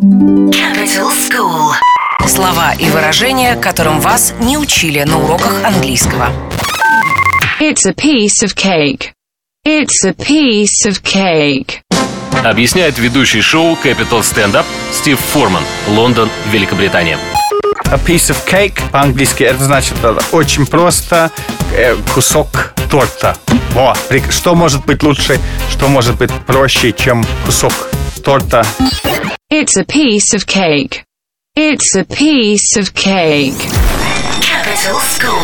Capital School. Слова и выражения, которым вас не учили на уроках английского. It's a piece of cake. It's a piece of cake. Объясняет ведущий шоу Capital Stand Up Стив Форман, Лондон, Великобритания. A piece of cake по-английски это значит э, очень просто э, кусок торта. Во, прик- что может быть лучше, что может быть проще, чем кусок торта? It's a piece of cake. It's a piece of cake. Capital School.